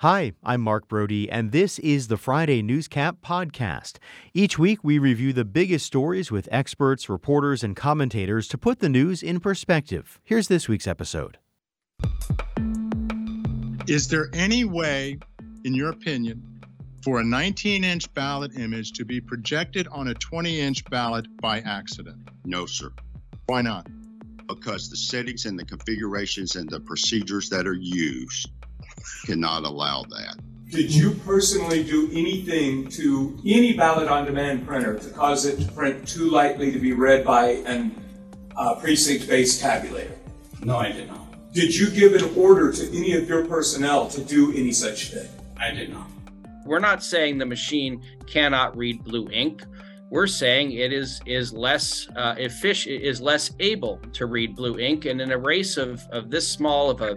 Hi, I'm Mark Brodie, and this is the Friday Newscap podcast. Each week, we review the biggest stories with experts, reporters, and commentators to put the news in perspective. Here's this week's episode. Is there any way, in your opinion, for a 19 inch ballot image to be projected on a 20 inch ballot by accident? No, sir. Why not? Because the settings and the configurations and the procedures that are used cannot allow that. Did you personally do anything to any ballot on demand printer to cause it to print too lightly to be read by an uh, precinct based tabulator? No, I did not. Did you give an order to any of your personnel to do any such thing? I did not. We're not saying the machine cannot read blue ink. We're saying it is is less uh, efficient, is less able to read blue ink, and in a race of of this small of a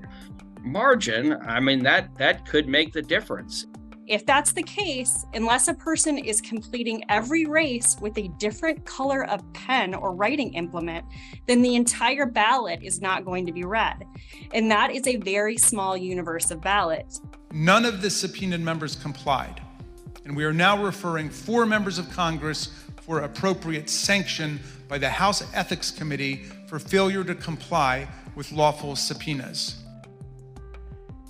margin, I mean that that could make the difference. If that's the case, unless a person is completing every race with a different color of pen or writing implement, then the entire ballot is not going to be read. And that is a very small universe of ballots. None of the subpoenaed members complied. And we are now referring four members of Congress for appropriate sanction by the House Ethics Committee for failure to comply with lawful subpoenas.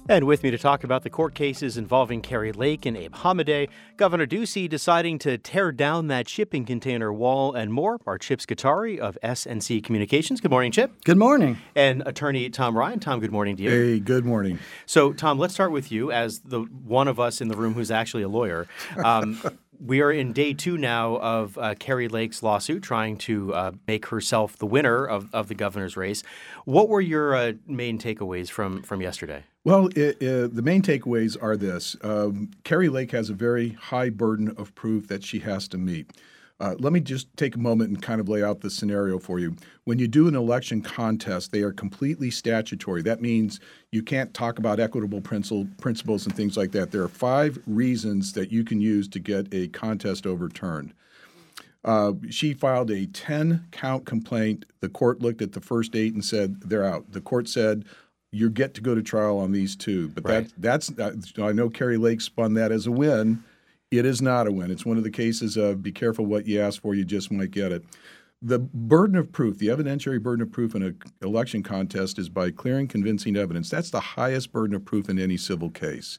And with me to talk about the court cases involving Kari Lake and Abe Hamadeh, Governor Ducey deciding to tear down that shipping container wall and more, are Chip Scutari of SNC Communications. Good morning, Chip. Good morning. And attorney Tom Ryan. Tom, good morning to you. Hey, good morning. So, Tom, let's start with you as the one of us in the room who's actually a lawyer. Um, we are in day two now of uh, Kari Lake's lawsuit, trying to uh, make herself the winner of, of the governor's race. What were your uh, main takeaways from from yesterday? Well, it, it, the main takeaways are this: um, Kari Lake has a very high burden of proof that she has to meet. Uh, let me just take a moment and kind of lay out the scenario for you. When you do an election contest, they are completely statutory. That means you can't talk about equitable principles and things like that. There are five reasons that you can use to get a contest overturned. Uh, she filed a 10 count complaint. The court looked at the first eight and said, they're out. The court said, you get to go to trial on these two. But right. that, that's, uh, I know Kari Lake spun that as a win it is not a win. It's one of the cases of be careful what you ask for, you just might get it. The burden of proof, the evidentiary burden of proof in an election contest is by clearing convincing evidence. That's the highest burden of proof in any civil case.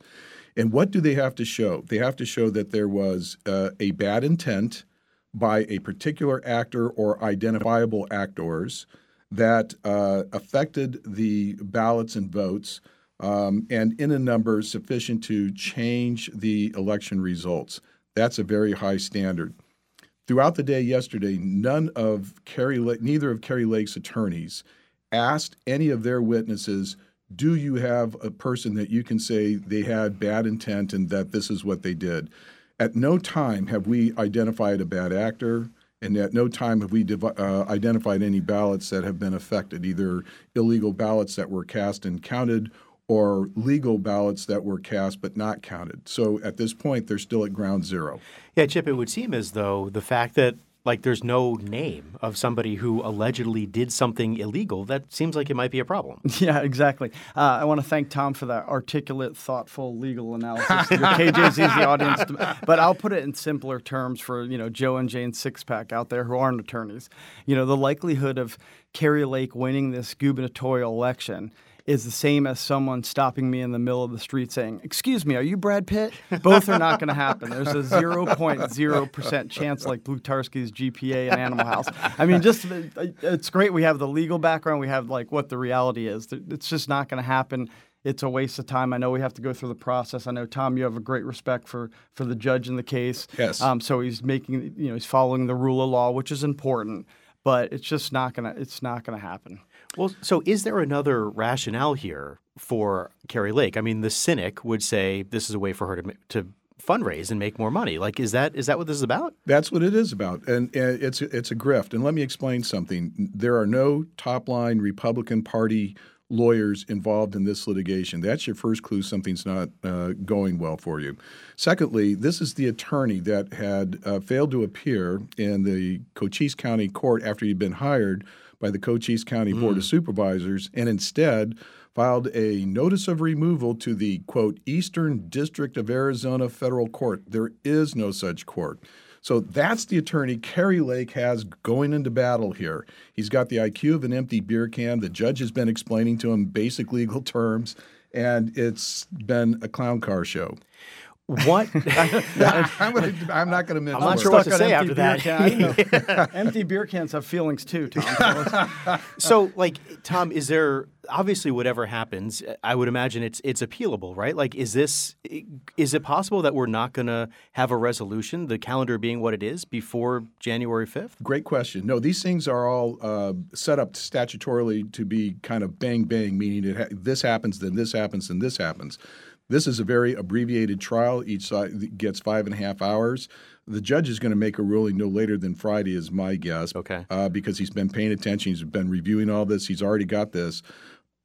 And what do they have to show? They have to show that there was uh, a bad intent by a particular actor or identifiable actors that uh, affected the ballots and votes um, and in a number sufficient to change the election results. That's a very high standard. Throughout the day yesterday, none of Kari, neither of Kari Lake's attorneys asked any of their witnesses, "Do you have a person that you can say they had bad intent and that this is what they did?" At no time have we identified a bad actor, and at no time have we uh, identified any ballots that have been affected, either illegal ballots that were cast and counted or legal ballots that were cast but not counted. So at this point, they're still at ground zero. Yeah, Chip, it would seem as though the fact that like there's no name of somebody who allegedly did something illegal that seems like it might be a problem yeah exactly uh, i want to thank tom for that articulate thoughtful legal analysis your kj's the audience to, but i'll put it in simpler terms for you know joe and jane sixpack out there who aren't attorneys you know the likelihood of kari lake winning this gubernatorial election is the same as someone stopping me in the middle of the street saying, Excuse me, are you Brad Pitt? Both are not going to happen. There's a 0.0% chance like Blutarsky's GPA in Animal House. I mean, just it's great we have the legal background, we have like what the reality is. It's just not going to happen. It's a waste of time. I know we have to go through the process. I know Tom, you have a great respect for for the judge in the case. Yes. Um, so he's making, you know, he's following the rule of law, which is important. But it's just not gonna. It's not gonna happen. Well, so is there another rationale here for Kari Lake? I mean, the cynic would say this is a way for her to to fundraise and make more money. Like, is that is that what this is about? That's what it is about, and, and it's it's a grift. And let me explain something. There are no top line Republican Party lawyers involved in this litigation. That's your first clue something's not uh, going well for you. Secondly, this is the attorney that had uh, failed to appear in the Cochise County Court after he'd been hired by the Cochise County Board mm. of Supervisors and instead filed a notice of removal to the quote Eastern District of Arizona Federal Court. There is no such court. So that's the attorney Kari Lake has going into battle here. He's got the IQ of an empty beer can. The judge has been explaining to him basic legal terms, and it's been a clown car show. What? I'm, gonna, I'm, not going to mention. I'm not sure what to say after that. empty beer cans have feelings too, Tom. so, like, Tom, is there obviously whatever happens? I would imagine it's it's appealable, right? Like, is this is it possible that we're not going to have a resolution, the calendar being what it is, before January 5th? Great question. No, these things are all uh, set up statutorily to be kind of bang bang, meaning it ha- this happens, then this happens, then this happens. This is a very abbreviated trial. Each side gets five and a half hours. The judge is going to make a ruling no later than Friday, is my guess. Okay. Uh, because he's been paying attention. He's been reviewing all this. He's already got this.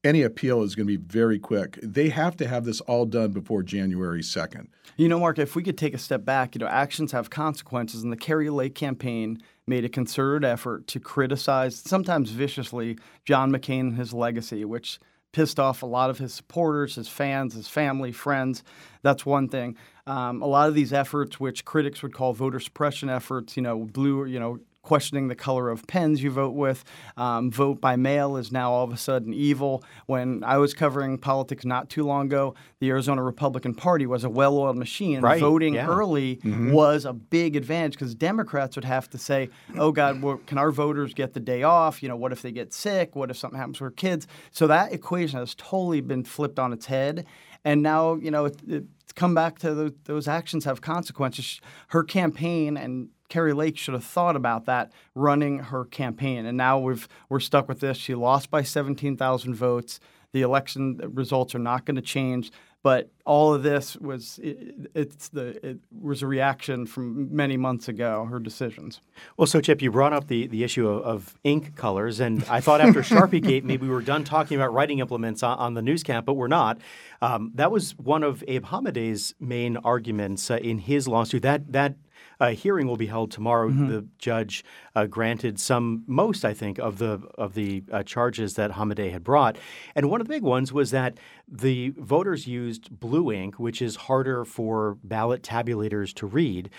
Any appeal is going to be very quick. They have to have this all done before January 2nd. You know, Mark, if we could take a step back, you know, actions have consequences, and the Kari Lake campaign made a concerted effort to criticize, sometimes viciously, John McCain and his legacy, which – pissed off a lot of his supporters, his fans, his family, friends. That's one thing. Um, a lot of these efforts, which critics would call voter suppression efforts, you know, blue, you know, questioning the color of pens you vote with. Um, vote by mail is now all of a sudden evil. When I was covering politics not too long ago, the Arizona Republican Party was a well oiled machine. Right. Voting yeah. early mm-hmm. was a big advantage because Democrats would have to say, oh, God, well, can our voters get the day off? You know, what if they get sick? What if something happens to our kids? So that equation has totally been flipped on its head. And now, you know, it, it's come back to the, those actions have consequences. Her campaign and Kari Lake should have thought about that running her campaign. And now we've we're stuck with this. She lost by 17,000 votes. The election results are not going to change. But all of this was it, it's the it was a reaction from many months ago. Her decisions. Well, so Chip, you brought up the the issue of, of ink colors, and I thought after Sharpie Gate maybe we were done talking about writing implements on, on the Newscap, but we're not. Um, that was one of Abe Hamadeh's main arguments uh, in his lawsuit. That that a hearing will be held tomorrow. Mm-hmm. The judge uh, granted some, most I think, of the of the uh, charges that Hamadeh had brought, and one of the big ones was that the voters used blue ink, which is harder for ballot tabulators to read.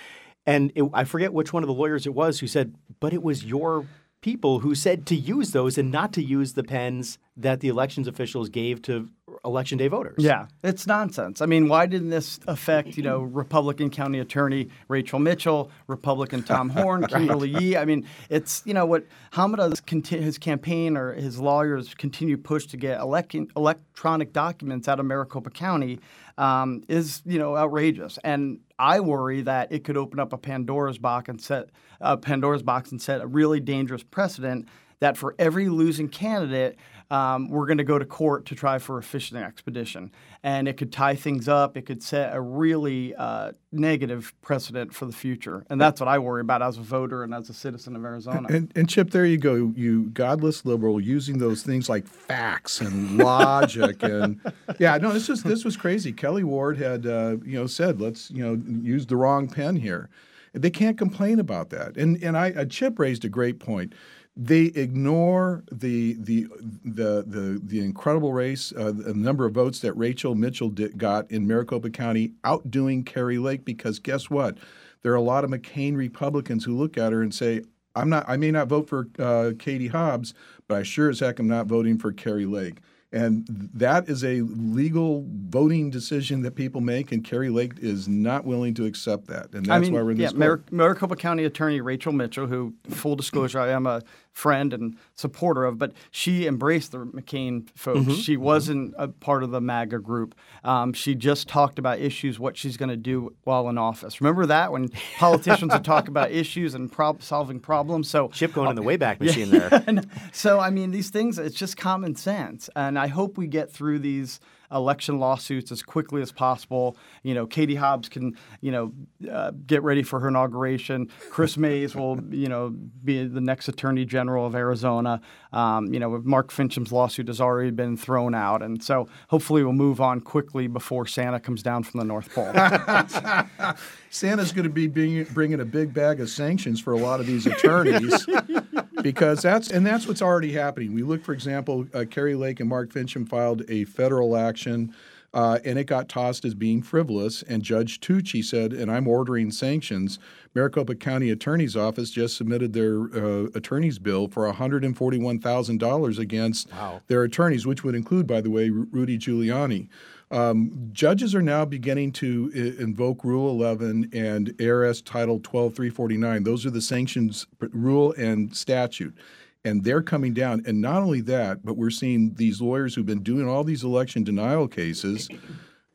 And it, I forget which one of the lawyers it was who said, "But it was your people who said to use those and not to use the pens that the elections officials gave to election day voters. Yeah, it's nonsense. I mean, why didn't this affect, you know, Republican County Attorney Rachel Mitchell, Republican Tom Horne, Kimberly right. Yee? I mean, it's, you know, what Hamadeh's his campaign or his lawyers continue push to get elect- electronic documents out of Maricopa County um, is, you know, outrageous. And I worry that it could open up a Pandora's box and set uh, Pandora's box and set a really dangerous precedent that for every losing candidate, um, we're going to go to court to try for a fishing expedition. And it could tie things up. It could set a really uh, negative precedent for the future. And that's what I worry about as a voter and as a citizen of Arizona. And, and Chip, there you go. You godless liberal using those things like facts and logic. and yeah, no, this was, this was crazy. Kelli Ward had, uh, you know, said, let's, you know, use the wrong pen here. They can't complain about that. And, and I, Chip raised a great point they ignore the the the the, the incredible race, uh, the number of votes that Rachel Mitchell did, got in Maricopa County, outdoing Kari Lake. Because guess what? There are a lot of McCain Republicans who look at her and say, "I'm not. I may not vote for uh, Katie Hobbs, but I sure as heck am not voting for Kari Lake." And that is a legal voting decision that people make, and Kari Lake is not willing to accept that. And that's I mean, why we're in yeah, this Mar- Maricopa County Attorney Rachel Mitchell, who, full disclosure, I am a friend and supporter of, but she embraced the McCain folks. Mm-hmm. She wasn't a part of the MAGA group. Um, she just talked about issues, what she's going to do while in office. Remember that when politicians would talk about issues and prob- solving problems? So Chip going uh, in the Wayback Machine yeah, there. so I mean, these things, it's just common sense, and I hope we get through these election lawsuits as quickly as possible. You know, Katie Hobbs can, you know, uh, get ready for her inauguration. Chris Mayes will, you know, be the next Attorney General of Arizona. Um, you know, Mark Finchem's lawsuit has already been thrown out, and so hopefully we'll move on quickly before Santa comes down from the North Pole. Santa's going to be bringing a big bag of sanctions for a lot of these attorneys. because that's and that's what's already happening. We look, for example, uh, Kari Lake and Mark Finchem filed a federal action. Uh, and it got tossed as being frivolous. And Judge Tuchi said, and I'm ordering sanctions. Maricopa County Attorney's Office just submitted their uh, attorney's bill for $141,000 against wow. their attorneys, which would include, by the way, Rudy Giuliani. Um, judges are now beginning to I- invoke Rule 11 and ARS Title 12349. Those are the sanctions rule and statute. And they're coming down. And not only that, but we're seeing these lawyers who've been doing all these election denial cases.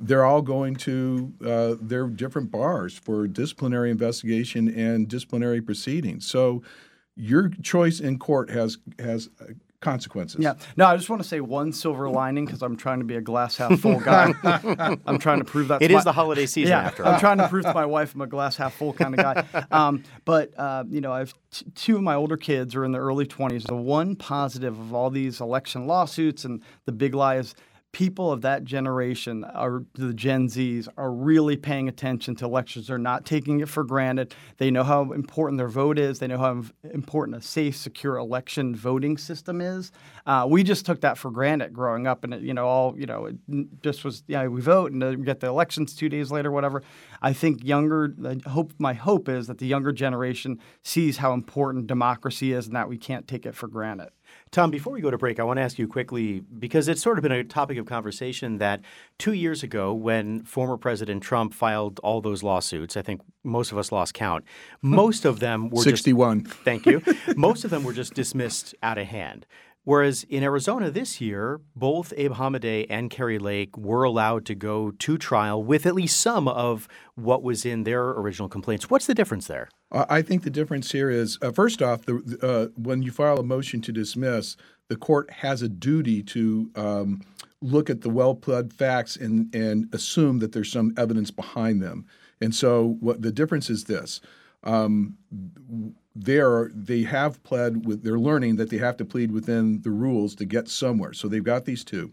They're all going to uh, their different bars for disciplinary investigation and disciplinary proceedings. So, your choice in court has has uh, consequences. Yeah. No, I just want to say one silver lining because I'm trying to be a glass half full guy. I'm trying to prove that It to is my- the holiday season yeah, after all. I'm trying to prove to my wife I'm a glass half full kind of guy. Um, but uh, you know, I have t- two of my older kids are in their early 20s. The one positive of all these election lawsuits and the big lie is people of that generation the Gen Zs are really paying attention to elections. They're not taking it for granted. They know how important their vote is. They know how important a safe, secure election voting system is. Uh, we just took that for granted growing up, and it, you know, all you know, it just was yeah, we vote and we get the elections two days later, whatever. I think younger I hope my hope is that the younger generation sees how important democracy is and that we can't take it for granted. Tom, before we go to break, I want to ask you quickly because it's sort of been a topic of conversation that two years ago, when former President Trump filed all those lawsuits, I think most of us lost count. Most of them were 61. Just, thank you. most of them were just dismissed out of hand. Whereas in Arizona this year, both Abe Hamadeh and Kari Lake were allowed to go to trial with at least some of what was in their original complaints. What's the difference there? I think the difference here is uh, first off, the, uh, when you file a motion to dismiss, the court has a duty to um, look at the well pled facts and, and assume that there's some evidence behind them. And so, what the difference is this. Um, they're, they have pled with they're learning that they have to plead within the rules to get somewhere. So they've got these two.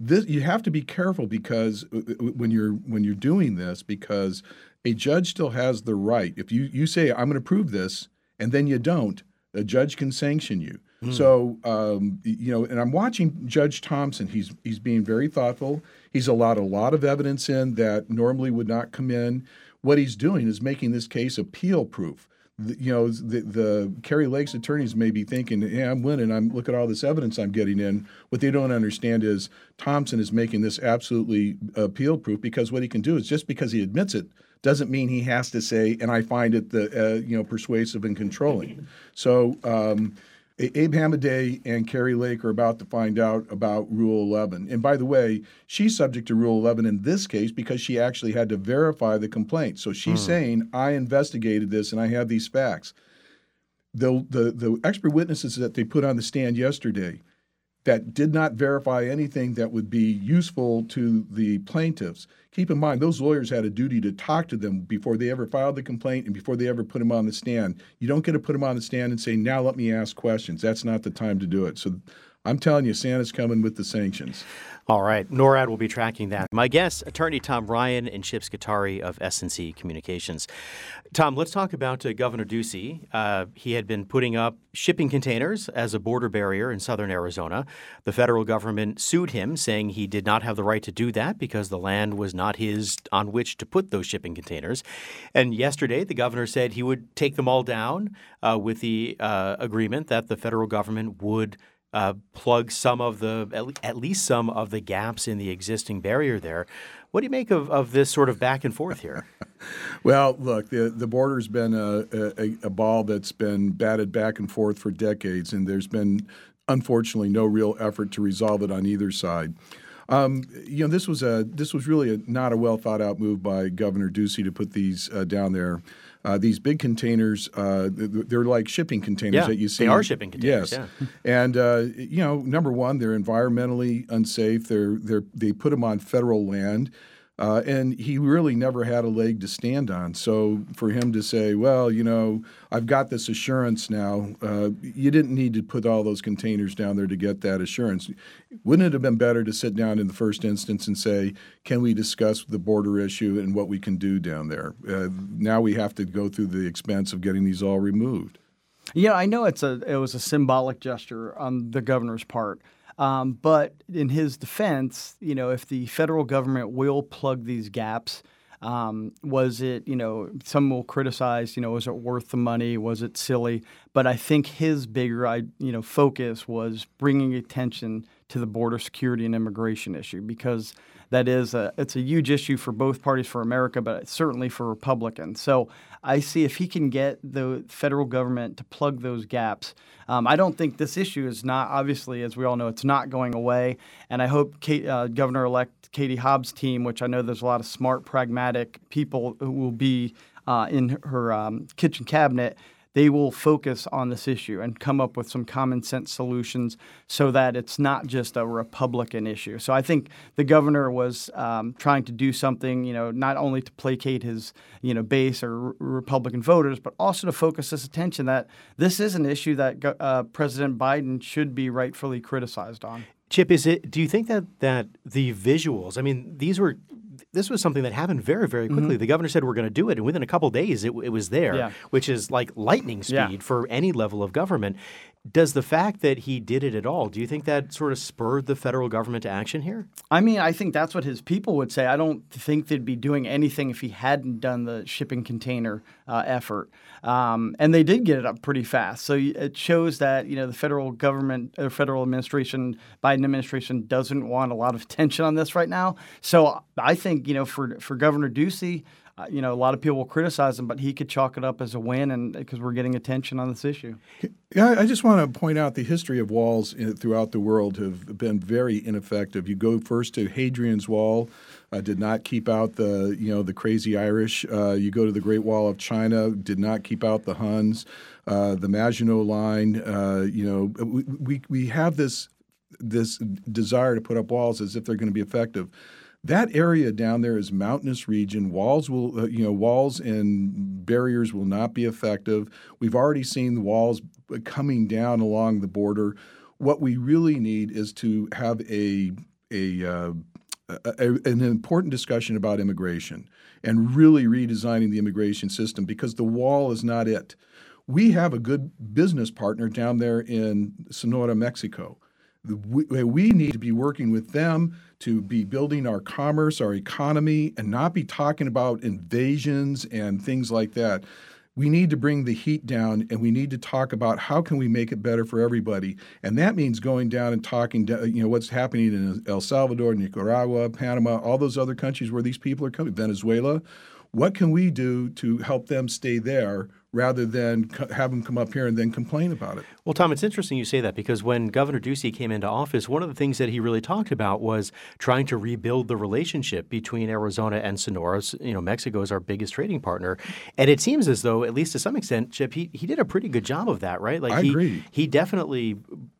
This you have to be careful because uh, when you're when you're doing this because a judge still has the right. If you you say I'm going to prove this and then you don't, a judge can sanction you. Hmm. So um, you know, and I'm watching Judge Thompson. He's he's being very thoughtful. He's allowed a lot of evidence in that normally would not come in. What he's doing is making this case appeal proof. The, you know, the, the Kari Lake's attorneys may be thinking, "Yeah, I'm winning. I'm look at all this evidence I'm getting in." What they don't understand is Thompson is making this absolutely appeal proof because what he can do is just because he admits it doesn't mean he has to say, "And I find it the uh, you know persuasive and controlling." So. Um, Abe Hamadeh and Kari Lake are about to find out about Rule 11. And by the way, she's subject to Rule 11 in this case because she actually had to verify the complaint. So she's hmm. saying, I investigated this and I have these facts. The, the, the expert witnesses that they put on the stand yesterday that did not verify anything that would be useful to the plaintiffs. Keep in mind, those lawyers had a duty to talk to them before they ever filed the complaint and before they ever put them on the stand. You don't get to put them on the stand and say, now let me ask questions. That's not the time to do it. So I'm telling you, Santa's coming with the sanctions. All right, NORAD will be tracking that. My guest, attorney Tom Ryan and Chip Scutari of SNC Communications. Tom, let's talk about uh, Governor Ducey. Uh, he had been putting up shipping containers as a border barrier in southern Arizona. The federal government sued him, saying he did not have the right to do that because the land was not his on which to put those shipping containers. And yesterday, the governor said he would take them all down uh, with the uh, agreement that the federal government would uh, plug some of the at, least some of the gaps in the existing barrier there. What do you make of, of this sort of back and forth here? Well, look, the the border's been a, a, a ball that's been batted back and forth for decades, and there's been unfortunately no real effort to resolve it on either side. Um, you know, this was a this was really a, not a well thought out move by Governor Ducey to put these uh, down there. Uh, these big containers. Uh, they're like shipping containers Yeah, that you see. they are shipping containers, Yes, yeah. and uh, you know, number one, they're environmentally unsafe. They're they're they put them on federal land. Uh, and he really never had a leg to stand on. So for him to say, well, you know, I've got this assurance now, uh, you didn't need to put all those containers down there to get that assurance. Wouldn't it have been better to sit down in the first instance and say, can we discuss the border issue and what we can do down there? Uh, now we have to go through the expense of getting these all removed. Yeah, I know it's a it was a symbolic gesture on the governor's part. Um, but in his defense, you know, if the federal government will plug these gaps, um, was it, you know, some will criticize, you know, was it worth the money? Was it silly? But I think his bigger, you know, focus was bringing attention to the border security and immigration issue because that is a, it's a huge issue for both parties for America, but certainly for Republicans. So I see if he can get the federal government to plug those gaps. Um, I don't think this issue is not obviously, as we all know, it's not going away. And I hope uh, Governor-elect Katie Hobbs' team, which I know there's a lot of smart, pragmatic people who will be uh, in her um, kitchen cabinet they will focus on this issue and come up with some common sense solutions so that it's not just a Republican issue. So I think the governor was um, trying to do something, you know, not only to placate his, you know, base or Republican voters, but also to focus his attention that this is an issue that uh, President Biden should be rightfully criticized on. Chip, is it? Do you think that that the visuals? I mean, these were this was something that happened very, very quickly. Mm-hmm. The governor said we're going to do it, and within a couple days, it, it was there, yeah. which is like lightning speed yeah. for any level of government. Does the fact that he did it at all, do you think that sort of spurred the federal government to action here? I mean, I think that's what his people would say. I don't think they'd be doing anything if he hadn't done the shipping container uh, effort. Um, and they did get it up pretty fast. So it shows that you know the federal government, or federal administration, Biden administration doesn't want a lot of attention on this right now. So I think you know for for Governor Ducey, uh, you know, a lot of people will criticize him, but he could chalk it up as a win, and because we're getting attention on this issue. Yeah, I just want to point out the history of walls in, throughout the world have been very ineffective. You go first to Hadrian's Wall, uh, did not keep out the you know the crazy Irish. Uh, you go to the Great Wall of China, did not keep out the Huns. Uh, the Maginot Line, uh, you know, we, we we have this this desire to put up walls as if they're going to be effective that area down there is mountainous region. Walls will, uh, you know, walls and barriers will not be effective. We've already seen the walls coming down along the border. What we really need is to have a a, uh, a, an important discussion about immigration and really redesigning the immigration system because the wall is not it. We have a good business partner down there in Sonora, Mexico. We, eh, we need to be working with them to be building our commerce, our economy, and not be talking about invasions and things like that. We need to bring the heat down and we need to talk about how can we make it better for everybody. And that means going down and talking, you know, what's happening in El Salvador, Nicaragua, Panama, all those other countries where these people are coming, Venezuela. What can we do to help them stay there rather than have them come up here and then complain about it. Well, Tom, it's interesting you say that because when Governor Ducey came into office, one of the things that he really talked about was trying to rebuild the relationship between Arizona and Sonora. You know, Mexico is our biggest trading partner, and it seems as though, at least to some extent, Chip, he, he did a pretty good job of that, right? Like I he, agree. He definitely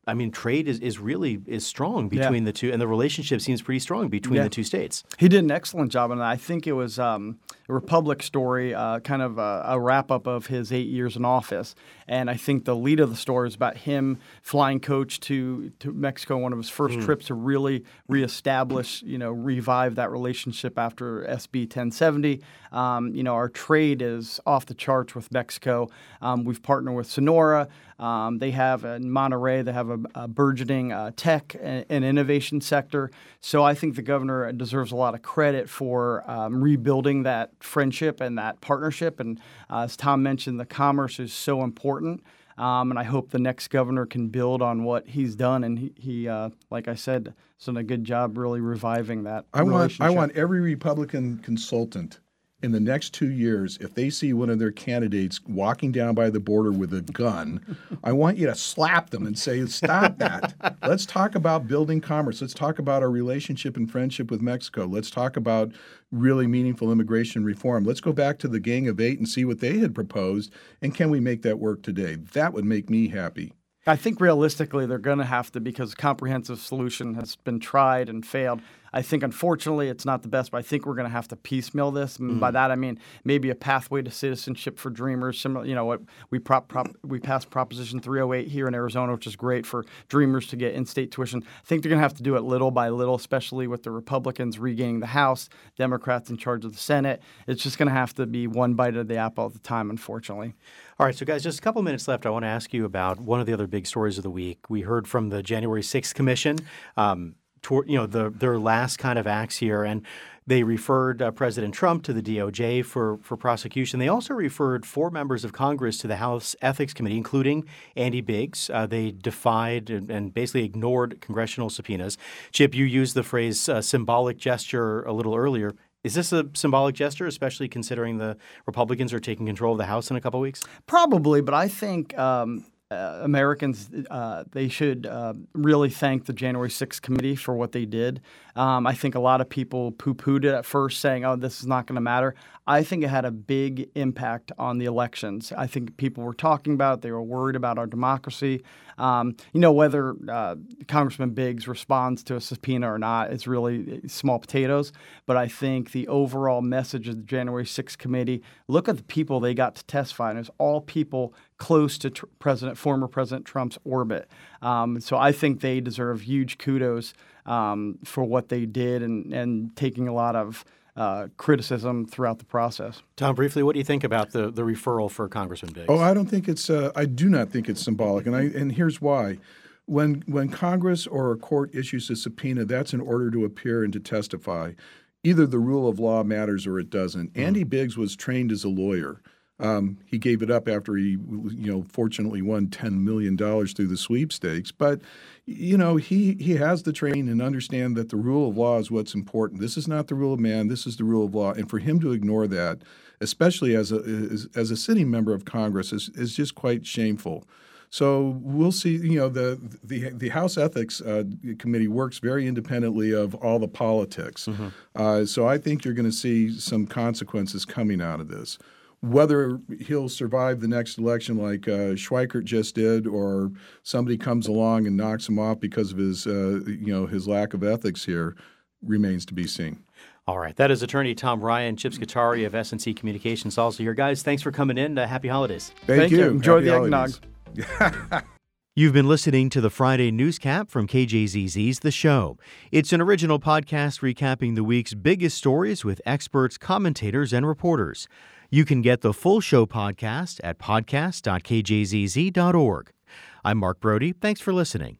I mean, trade is, is really is strong between yeah. the two, and the relationship seems pretty strong between yeah. the two states. He did an excellent job, and I think it was um, a Republic story, uh, kind of a, a wrap up of his eight years in office. And I think the lead of the story is about him flying coach to, to Mexico, one of his first mm. trips to really reestablish, you know, revive that relationship after SB 1070. Um, you know, our trade is off the charts with Mexico. Um, we've partnered with Sonora. Um, they have in Monterrey, they have a, a burgeoning uh, tech and, and, innovation sector. So I think the governor deserves a lot of credit for um, rebuilding that friendship and that partnership. And uh, as Tom mentioned, the commerce is so important. Um, and I hope the next governor can build on what he's done. And he, he uh, like I said, has done a good job really reviving that. I want I want every Republican consultant in the next two years, if they see one of their candidates walking down by the border with a gun, I want you to slap them and say, Stop that. Let's talk about building commerce. Let's talk about our relationship and friendship with Mexico. Let's talk about really meaningful immigration reform. Let's go back to the Gang of Eight and see what they had proposed. And can we make that work today? That would make me happy. I think realistically they're going to have to because comprehensive solution has been tried and failed. I think unfortunately it's not the best, but I think we're going to have to piecemeal this. And by that I mean maybe a pathway to citizenship for dreamers. Similar, you know, what we prop, prop we passed Proposition 308 here in Arizona, which is great for dreamers to get in-state tuition. I think they're going to have to do it little by little, especially with the Republicans regaining the House, Democrats in charge of the Senate. It's just going to have to be one bite of the apple at the time, unfortunately. All right, so guys, just a couple minutes left. I want to ask you about one of the other big stories of the week. We heard from the January 6th Commission, um, toward, you know, the, their last kind of acts here, and they referred uh, President Trump to the DOJ for, for prosecution. They also referred four members of Congress to the House Ethics Committee, including Andy Biggs. Uh, they defied and, and, basically ignored congressional subpoenas. Chip, you used the phrase uh, symbolic gesture a little earlier. Is this a symbolic gesture, especially considering the Republicans are taking control of the House in a couple weeks? Probably, but I think um, uh, Americans uh, they should uh, really thank the January 6th committee for what they did. Um, I think a lot of people poo-pooed it at first, saying, "Oh, this is not going to matter." I think it had a big impact on the elections. I think people were talking about it. They were worried about our democracy. Um, you know, whether uh, Congressman Biggs responds to a subpoena or not is really small potatoes. But I think the overall message of the January 6th committee look at the people they got to testify, and it's all people close to tr- President, former President Trump's orbit. Um, so I think they deserve huge kudos um, for what they did and, and taking a lot of uh, criticism throughout the process. Tom, briefly, what do you think about the, the referral for Congressman Biggs? Oh, I don't think it's. Uh, I do not think it's symbolic, and I and here's why. When when Congress or a court issues a subpoena, that's in order to appear and to testify. Either the rule of law matters or it doesn't. Mm. Andy Biggs was trained as a lawyer. Um, he gave it up after he, you know, fortunately won ten million dollars through the sweepstakes. But, you know, he he has the training and understand that the rule of law is what's important. This is not the rule of man. This is the rule of law. And for him to ignore that, especially as a as, as a sitting member of Congress, is is just quite shameful. So we'll see. You know, the the, the House Ethics uh, Committee works very independently of all the politics. Mm-hmm. Uh, so I think you're going to see some consequences coming out of this whether he'll survive the next election like uh, Schweikert just did, or somebody comes along and knocks him off because of his, uh, you know, his lack of ethics here, remains to be seen. All right, that is attorney Tom Ryan, Chip Scutari of SNC Communications, also here, guys. Thanks for coming in. Uh, happy holidays. Thank, Thank you. you. Enjoy happy the holidays. eggnog. You've been listening to the Friday Newscap from KJZZ's The Show. It's an original podcast recapping the week's biggest stories with experts, commentators, and reporters. You can get the full show podcast at podcast.kjzz.org. I'm Mark Brodie. Thanks for listening.